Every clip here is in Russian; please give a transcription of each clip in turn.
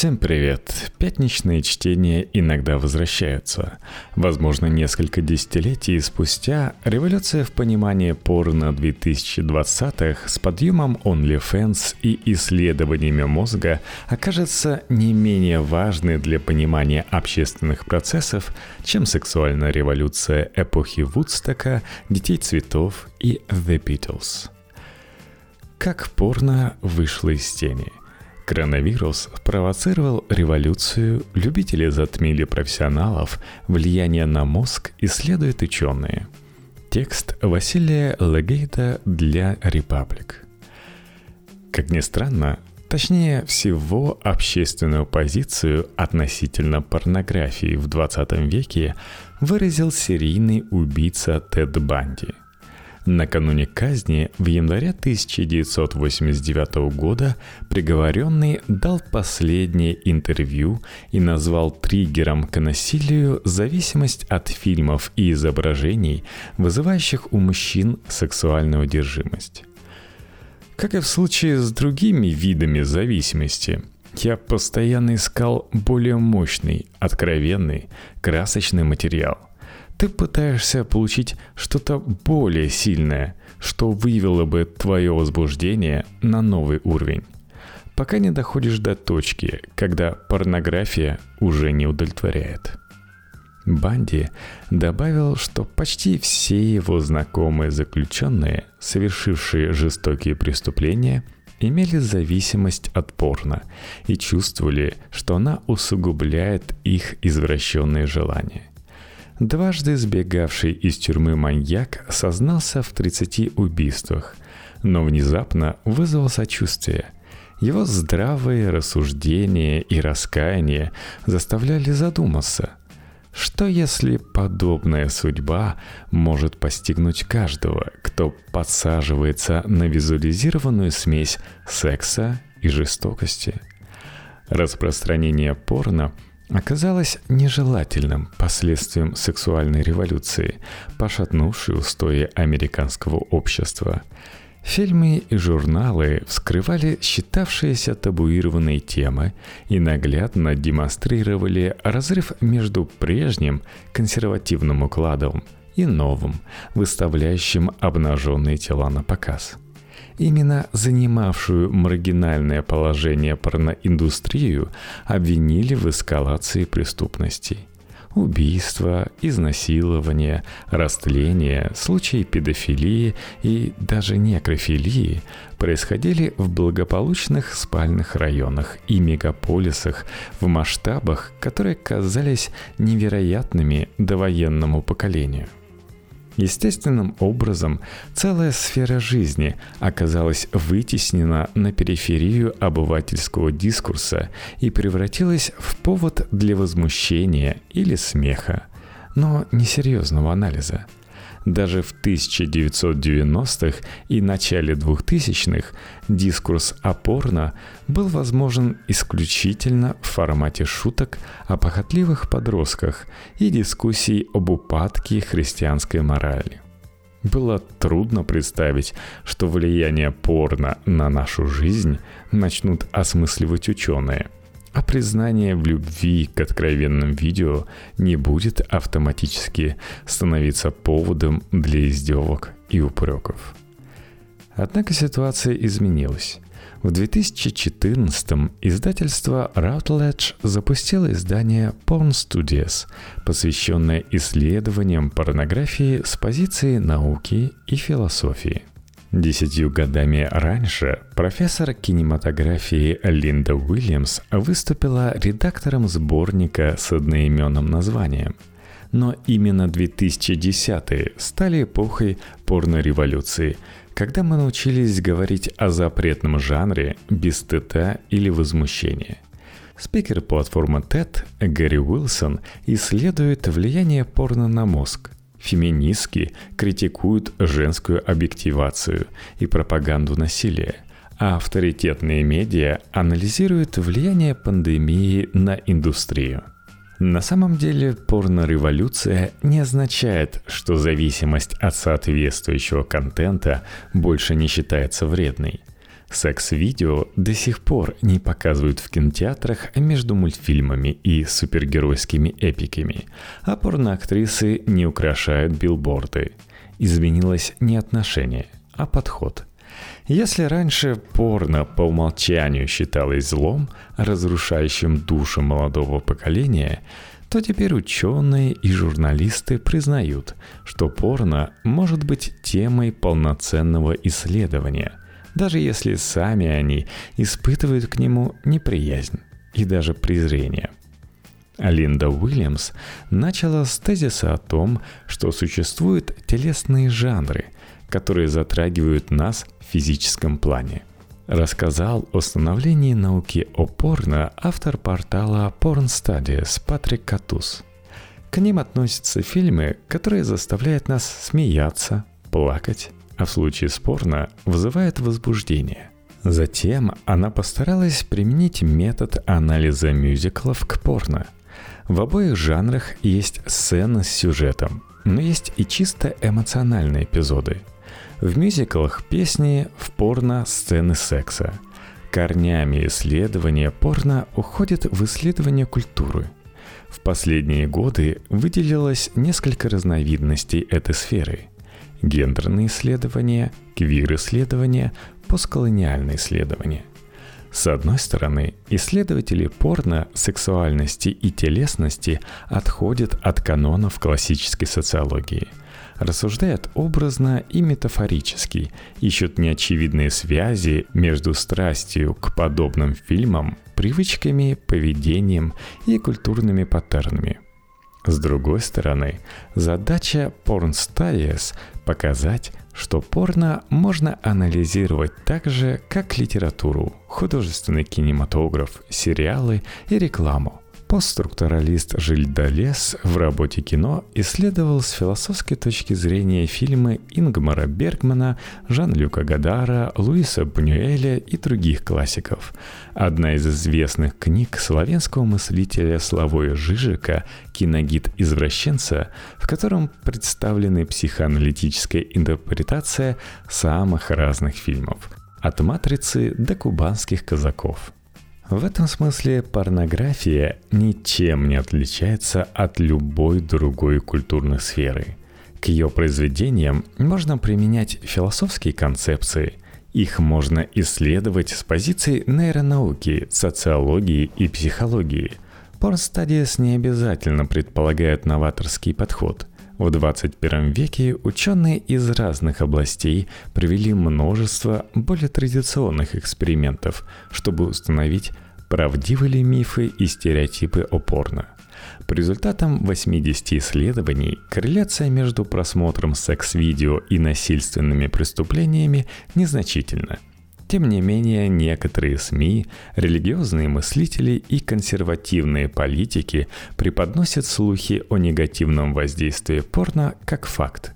Всем привет! Пятничные чтения иногда возвращаются. Возможно, несколько десятилетий спустя революция в понимании порно 2020-х с подъемом OnlyFans и исследованиями мозга окажется не менее важной для понимания общественных процессов, чем сексуальная революция эпохи Вудстока, Детей цветов и The Beatles. Как порно вышло из тени – Коронавирус провоцировал революцию, любители затмили профессионалов, влияние на мозг исследуют ученые. Текст Василия Легейта для Репаблик. Как ни странно, точнее всего общественную позицию относительно порнографии в 20 веке выразил серийный убийца Тед Банди – Накануне казни в январе 1989 года приговоренный дал последнее интервью и назвал триггером к насилию зависимость от фильмов и изображений, вызывающих у мужчин сексуальную одержимость. Как и в случае с другими видами зависимости, я постоянно искал более мощный, откровенный, красочный материал – ты пытаешься получить что-то более сильное, что вывело бы твое возбуждение на новый уровень. Пока не доходишь до точки, когда порнография уже не удовлетворяет. Банди добавил, что почти все его знакомые заключенные, совершившие жестокие преступления, имели зависимость от порно и чувствовали, что она усугубляет их извращенные желания. Дважды сбегавший из тюрьмы маньяк сознался в 30 убийствах, но внезапно вызвал сочувствие. Его здравые рассуждения и раскаяние заставляли задуматься, что если подобная судьба может постигнуть каждого, кто подсаживается на визуализированную смесь секса и жестокости? Распространение порно – оказалось нежелательным последствием сексуальной революции, пошатнувшей устои американского общества. Фильмы и журналы вскрывали считавшиеся табуированные темы и наглядно демонстрировали разрыв между прежним консервативным укладом и новым, выставляющим обнаженные тела на показ – Именно занимавшую маргинальное положение порноиндустрию обвинили в эскалации преступностей. Убийства, изнасилования, растления, случаи педофилии и даже некрофилии происходили в благополучных спальных районах и мегаполисах в масштабах, которые казались невероятными довоенному поколению – Естественным образом целая сфера жизни оказалась вытеснена на периферию обывательского дискурса и превратилась в повод для возмущения или смеха, но несерьезного анализа – даже в 1990-х и начале 2000-х дискурс о порно был возможен исключительно в формате шуток о похотливых подростках и дискуссий об упадке христианской морали. Было трудно представить, что влияние порно на нашу жизнь начнут осмысливать ученые – а признание в любви к откровенным видео не будет автоматически становиться поводом для издевок и упреков. Однако ситуация изменилась. В 2014 издательство Routledge запустило издание Porn Studios, посвященное исследованиям порнографии с позиции науки и философии. Десятью годами раньше профессор кинематографии Линда Уильямс выступила редактором сборника с одноименным названием. Но именно 2010-е стали эпохой порно-революции, когда мы научились говорить о запретном жанре без стыда или возмущения – Спикер платформы TED Гэри Уилсон исследует влияние порно на мозг. Феминистки критикуют женскую объективацию и пропаганду насилия, а авторитетные медиа анализируют влияние пандемии на индустрию. На самом деле порно-революция не означает, что зависимость от соответствующего контента больше не считается вредной. Секс-видео до сих пор не показывают в кинотеатрах между мультфильмами и супергеройскими эпиками, а порноактрисы не украшают билборды. Изменилось не отношение, а подход. Если раньше порно по умолчанию считалось злом, разрушающим душу молодого поколения, то теперь ученые и журналисты признают, что порно может быть темой полноценного исследования, даже если сами они испытывают к нему неприязнь и даже презрение. Линда Уильямс начала с тезиса о том, что существуют телесные жанры, которые затрагивают нас в физическом плане. Рассказал о становлении науки о порно автор портала Porn Studies Патрик Катус. К ним относятся фильмы, которые заставляют нас смеяться, плакать, а в случае с порно вызывает возбуждение. Затем она постаралась применить метод анализа мюзиклов к порно. В обоих жанрах есть сцены с сюжетом, но есть и чисто эмоциональные эпизоды. В мюзиклах песни, в порно сцены секса. Корнями исследования порно уходят в исследование культуры. В последние годы выделилось несколько разновидностей этой сферы – гендерные исследования, квир-исследования, постколониальные исследования. С одной стороны, исследователи порно, сексуальности и телесности отходят от канонов классической социологии. Рассуждают образно и метафорически, ищут неочевидные связи между страстью к подобным фильмам, привычками, поведением и культурными паттернами – с другой стороны, задача Porn Studies – показать, что порно можно анализировать так же, как литературу, художественный кинематограф, сериалы и рекламу. Постструктуралист Жиль Далес в работе кино исследовал с философской точки зрения фильмы Ингмара Бергмана, Жан-Люка Гадара, Луиса Бунюэля и других классиков. Одна из известных книг славянского мыслителя Славоя Жижика «Киногид извращенца», в котором представлены психоаналитическая интерпретация самых разных фильмов – от «Матрицы» до «Кубанских казаков». В этом смысле порнография ничем не отличается от любой другой культурной сферы. К ее произведениям можно применять философские концепции. Их можно исследовать с позиции нейронауки, социологии и психологии. Порнстадиес не обязательно предполагает новаторский подход. В 21 веке ученые из разных областей провели множество более традиционных экспериментов, чтобы установить, правдивы ли мифы и стереотипы о порно. По результатам 80 исследований корреляция между просмотром секс-видео и насильственными преступлениями незначительна – тем не менее, некоторые СМИ, религиозные мыслители и консервативные политики преподносят слухи о негативном воздействии порно как факт.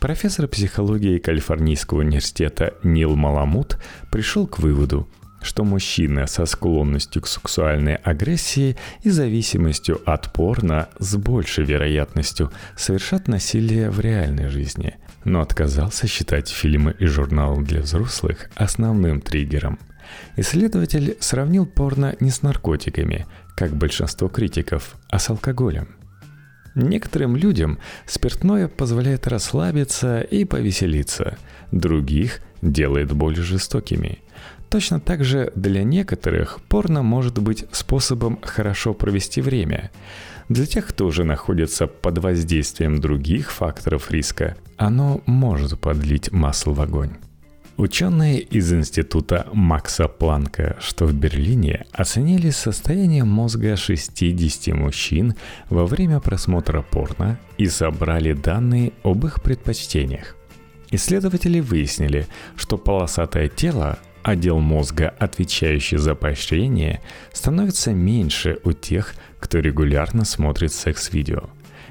Профессор психологии Калифорнийского университета Нил Маламут пришел к выводу, что мужчины со склонностью к сексуальной агрессии и зависимостью от порно с большей вероятностью совершат насилие в реальной жизни – но отказался считать фильмы и журналы для взрослых основным триггером. Исследователь сравнил порно не с наркотиками, как большинство критиков, а с алкоголем. Некоторым людям спиртное позволяет расслабиться и повеселиться, других делает более жестокими. Точно так же для некоторых порно может быть способом хорошо провести время. Для тех, кто уже находится под воздействием других факторов риска, оно может подлить масло в огонь. Ученые из института Макса Планка, что в Берлине, оценили состояние мозга 60 мужчин во время просмотра порно и собрали данные об их предпочтениях. Исследователи выяснили, что полосатое тело отдел мозга, отвечающий за поощрение, становится меньше у тех, кто регулярно смотрит секс-видео.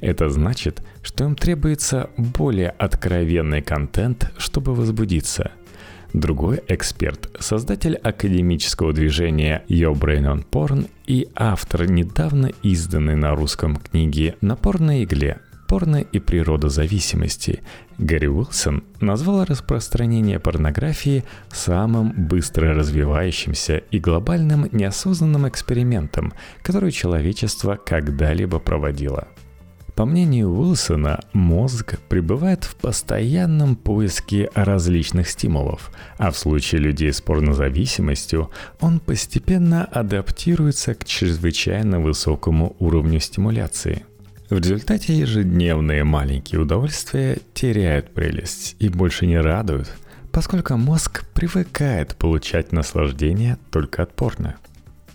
Это значит, что им требуется более откровенный контент, чтобы возбудиться. Другой эксперт, создатель академического движения Your Brain on Porn и автор недавно изданной на русском книги «На порной игле» порно и природа зависимости, Гарри Уилсон назвал распространение порнографии самым быстро развивающимся и глобальным неосознанным экспериментом, который человечество когда-либо проводило. По мнению Уилсона, мозг пребывает в постоянном поиске различных стимулов, а в случае людей с порнозависимостью он постепенно адаптируется к чрезвычайно высокому уровню стимуляции. В результате ежедневные маленькие удовольствия теряют прелесть и больше не радуют, поскольку мозг привыкает получать наслаждение только от порно.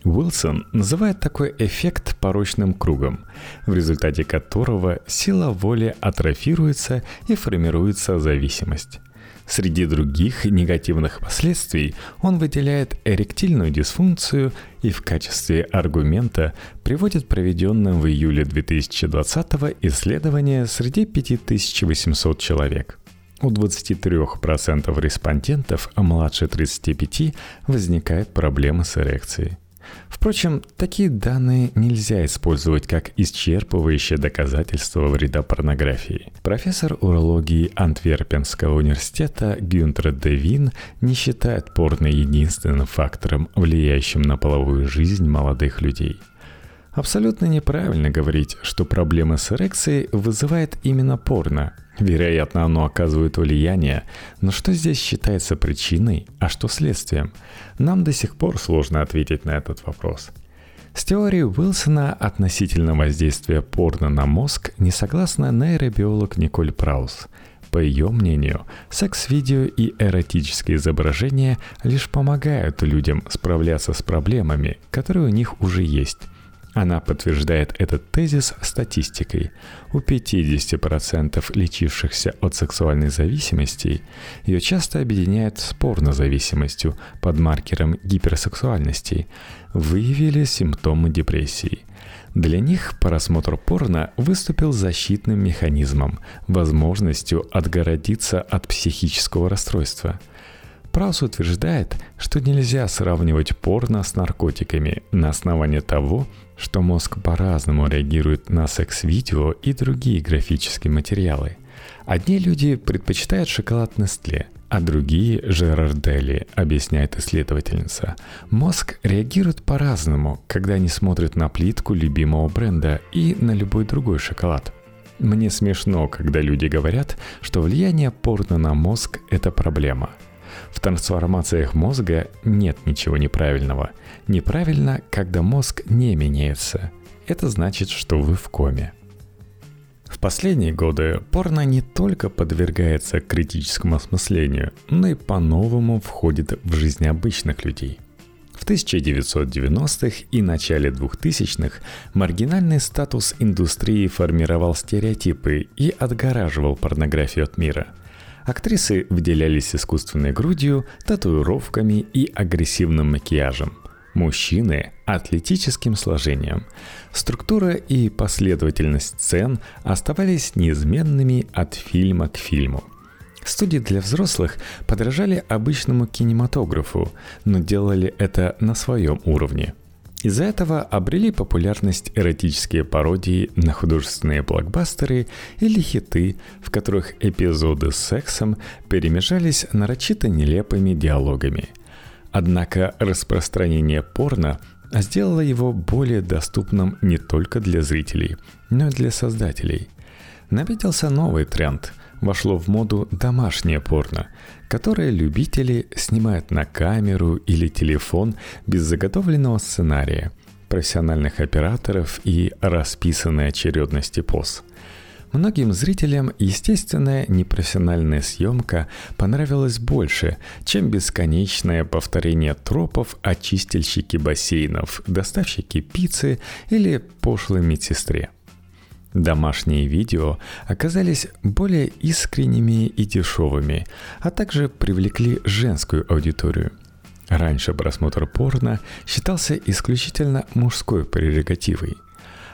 Уилсон называет такой эффект порочным кругом, в результате которого сила воли атрофируется и формируется зависимость. Среди других негативных последствий он выделяет эректильную дисфункцию и в качестве аргумента приводит проведенное в июле 2020 исследование среди 5800 человек. У 23% респондентов младше 35 возникает проблема с эрекцией. Впрочем, такие данные нельзя использовать как исчерпывающее доказательство вреда порнографии. Профессор урологии Антверпенского университета Гюнтер Девин не считает порно единственным фактором, влияющим на половую жизнь молодых людей – Абсолютно неправильно говорить, что проблемы с эрекцией вызывает именно порно. Вероятно, оно оказывает влияние, но что здесь считается причиной, а что следствием? Нам до сих пор сложно ответить на этот вопрос. С теорией Уилсона относительно воздействия порно на мозг не согласна нейробиолог Николь Праус. По ее мнению, секс-видео и эротические изображения лишь помогают людям справляться с проблемами, которые у них уже есть. Она подтверждает этот тезис статистикой. У 50% лечившихся от сексуальной зависимости ее часто объединяют с порнозависимостью под маркером гиперсексуальности, выявили симптомы депрессии. Для них просмотр порно выступил защитным механизмом, возможностью отгородиться от психического расстройства – Праус утверждает, что нельзя сравнивать порно с наркотиками на основании того, что мозг по-разному реагирует на секс-видео и другие графические материалы. Одни люди предпочитают шоколад Нестле, а другие – Жерардели, объясняет исследовательница. Мозг реагирует по-разному, когда они смотрят на плитку любимого бренда и на любой другой шоколад. Мне смешно, когда люди говорят, что влияние порно на мозг – это проблема – в трансформациях мозга нет ничего неправильного. Неправильно, когда мозг не меняется. Это значит, что вы в коме. В последние годы порно не только подвергается критическому осмыслению, но и по-новому входит в жизнь обычных людей. В 1990-х и начале 2000-х маргинальный статус индустрии формировал стереотипы и отгораживал порнографию от мира – Актрисы выделялись искусственной грудью, татуировками и агрессивным макияжем. Мужчины – атлетическим сложением. Структура и последовательность сцен оставались неизменными от фильма к фильму. Студии для взрослых подражали обычному кинематографу, но делали это на своем уровне – из-за этого обрели популярность эротические пародии на художественные блокбастеры или хиты, в которых эпизоды с сексом перемежались нарочито нелепыми диалогами. Однако распространение порно сделало его более доступным не только для зрителей, но и для создателей. Наметился новый тренд – вошло в моду домашнее порно, которое любители снимают на камеру или телефон без заготовленного сценария, профессиональных операторов и расписанной очередности поз. Многим зрителям естественная непрофессиональная съемка понравилась больше, чем бесконечное повторение тропов о чистильщике бассейнов, доставщике пиццы или пошлой медсестре – Домашние видео оказались более искренними и дешевыми, а также привлекли женскую аудиторию. Раньше просмотр порно считался исключительно мужской прерогативой.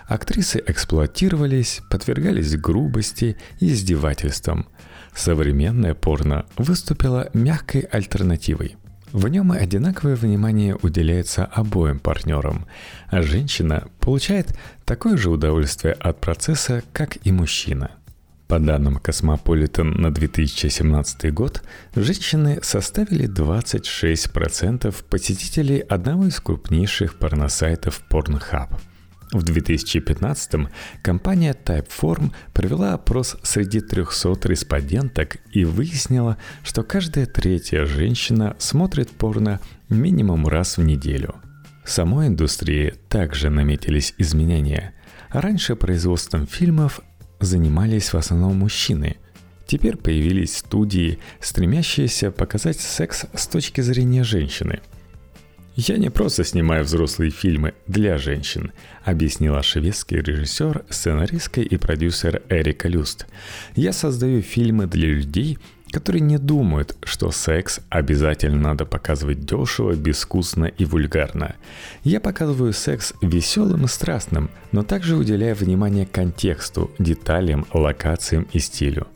Актрисы эксплуатировались, подвергались грубости и издевательствам. Современное порно выступило мягкой альтернативой – В нем одинаковое внимание уделяется обоим партнерам, а женщина получает такое же удовольствие от процесса, как и мужчина. По данным Cosmopolitan на 2017 год, женщины составили 26% посетителей одного из крупнейших порносайтов Pornhub – в 2015-м компания Typeform провела опрос среди 300 респонденток и выяснила, что каждая третья женщина смотрит порно минимум раз в неделю. В самой индустрии также наметились изменения. Раньше производством фильмов занимались в основном мужчины. Теперь появились студии, стремящиеся показать секс с точки зрения женщины – «Я не просто снимаю взрослые фильмы для женщин», объяснила шведский режиссер, сценаристка и продюсер Эрика Люст. «Я создаю фильмы для людей, которые не думают, что секс обязательно надо показывать дешево, безвкусно и вульгарно. Я показываю секс веселым и страстным, но также уделяя внимание контексту, деталям, локациям и стилю.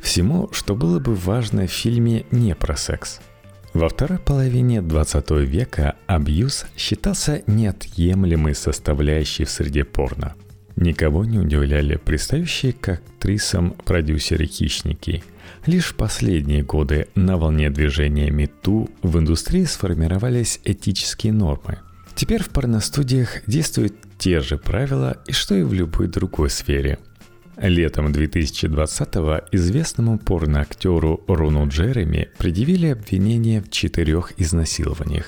Всему, что было бы важно в фильме не про секс – во второй половине 20 века абьюз считался неотъемлемой составляющей в среде порно. Никого не удивляли пристающие к актрисам продюсеры-хищники. Лишь в последние годы на волне движения МИТУ в индустрии сформировались этические нормы. Теперь в порностудиях действуют те же правила, и что и в любой другой сфере – Летом 2020-го известному порноактеру Рону Джереми предъявили обвинение в четырех изнасилованиях.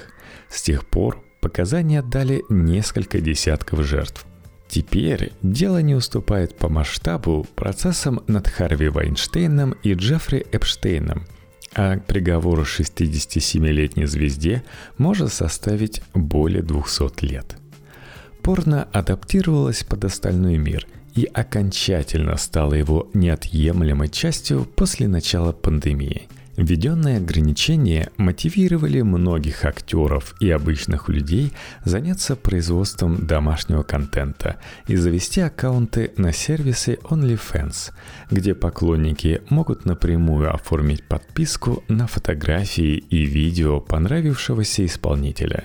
С тех пор показания дали несколько десятков жертв. Теперь дело не уступает по масштабу процессам над Харви Вайнштейном и Джеффри Эпштейном, а приговор 67-летней звезде может составить более 200 лет. Порно адаптировалось под остальной мир – и окончательно стала его неотъемлемой частью после начала пандемии. Введенные ограничения мотивировали многих актеров и обычных людей заняться производством домашнего контента и завести аккаунты на сервисе OnlyFans, где поклонники могут напрямую оформить подписку на фотографии и видео понравившегося исполнителя.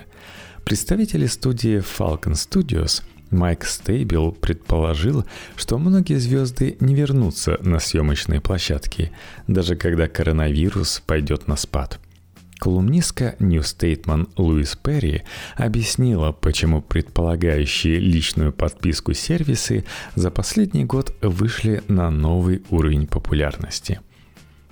Представители студии Falcon Studios – Майк Стейбл предположил, что многие звезды не вернутся на съемочные площадки, даже когда коронавирус пойдет на спад. Колумнистка New Statement Луис Перри объяснила, почему предполагающие личную подписку сервисы за последний год вышли на новый уровень популярности –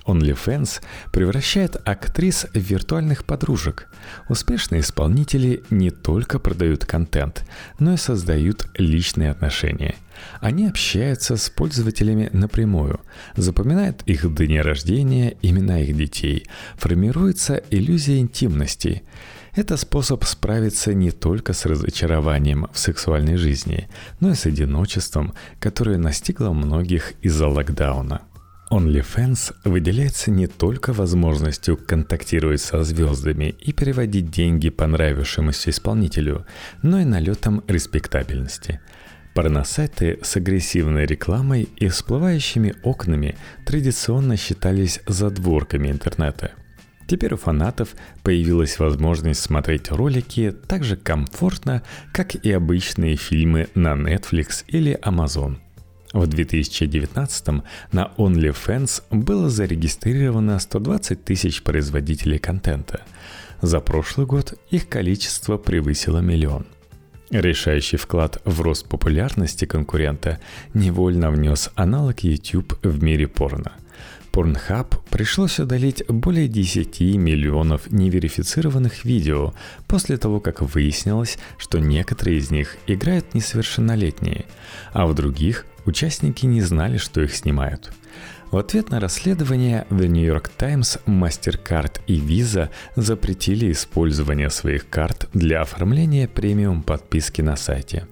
OnlyFans превращает актрис в виртуальных подружек. Успешные исполнители не только продают контент, но и создают личные отношения. Они общаются с пользователями напрямую, запоминают их дни рождения, имена их детей, формируется иллюзия интимности. Это способ справиться не только с разочарованием в сексуальной жизни, но и с одиночеством, которое настигло многих из-за локдауна. OnlyFans выделяется не только возможностью контактировать со звездами и переводить деньги понравившемуся исполнителю, но и налетом респектабельности. Порносайты с агрессивной рекламой и всплывающими окнами традиционно считались задворками интернета. Теперь у фанатов появилась возможность смотреть ролики так же комфортно, как и обычные фильмы на Netflix или Amazon – в 2019 на OnlyFans было зарегистрировано 120 тысяч производителей контента. За прошлый год их количество превысило миллион. Решающий вклад в рост популярности конкурента невольно внес аналог YouTube в мире порно. Pornhub пришлось удалить более 10 миллионов неверифицированных видео после того, как выяснилось, что некоторые из них играют несовершеннолетние, а в других Участники не знали, что их снимают. В ответ на расследование The New York Times, MasterCard и Visa запретили использование своих карт для оформления премиум подписки на сайте.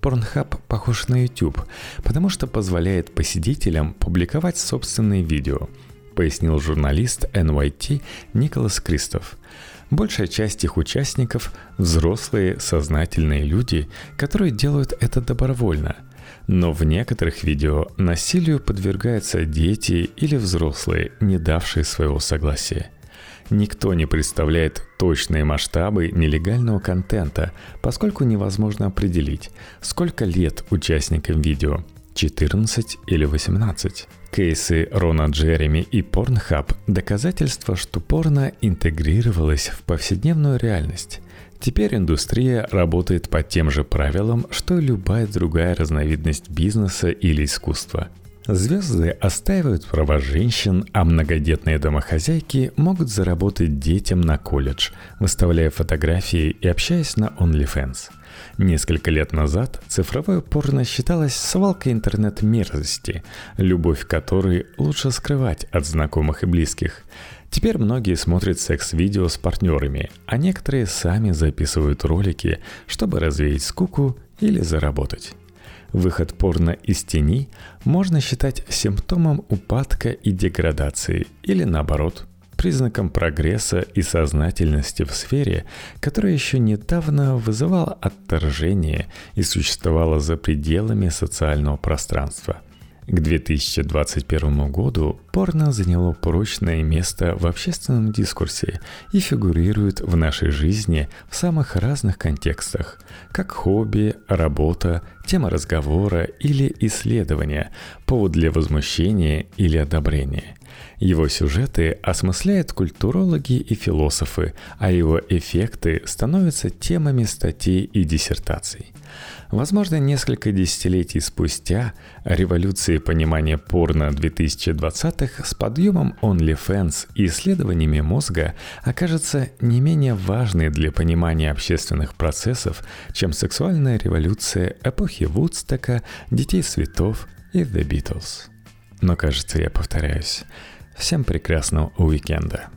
Pornhub похож на YouTube, потому что позволяет посетителям публиковать собственные видео, пояснил журналист NYT Николас Кристоф. Большая часть их участников – взрослые, сознательные люди, которые делают это добровольно – но в некоторых видео насилию подвергаются дети или взрослые, не давшие своего согласия. Никто не представляет точные масштабы нелегального контента, поскольку невозможно определить, сколько лет участникам видео – 14 или 18. Кейсы Рона Джереми и Pornhub – доказательство, что порно интегрировалось в повседневную реальность. Теперь индустрия работает по тем же правилам, что любая другая разновидность бизнеса или искусства – Звезды остаивают права женщин, а многодетные домохозяйки могут заработать детям на колледж, выставляя фотографии и общаясь на OnlyFans. Несколько лет назад цифровое порно считалось свалкой интернет-мерзости, любовь которой лучше скрывать от знакомых и близких. Теперь многие смотрят секс-видео с партнерами, а некоторые сами записывают ролики, чтобы развеять скуку или заработать. Выход порно из тени можно считать симптомом упадка и деградации или наоборот признаком прогресса и сознательности в сфере, которая еще недавно вызывала отторжение и существовала за пределами социального пространства – к 2021 году порно заняло прочное место в общественном дискурсе и фигурирует в нашей жизни в самых разных контекстах, как хобби, работа, тема разговора или исследования, повод для возмущения или одобрения. Его сюжеты осмысляют культурологи и философы, а его эффекты становятся темами статей и диссертаций. Возможно, несколько десятилетий спустя революции понимания порно 2020-х с подъемом OnlyFans и исследованиями мозга окажется не менее важной для понимания общественных процессов, чем сексуальная революция эпохи Вудстока, Детей Светов и The Beatles. Но кажется, я повторяюсь. Всем прекрасного уикенда.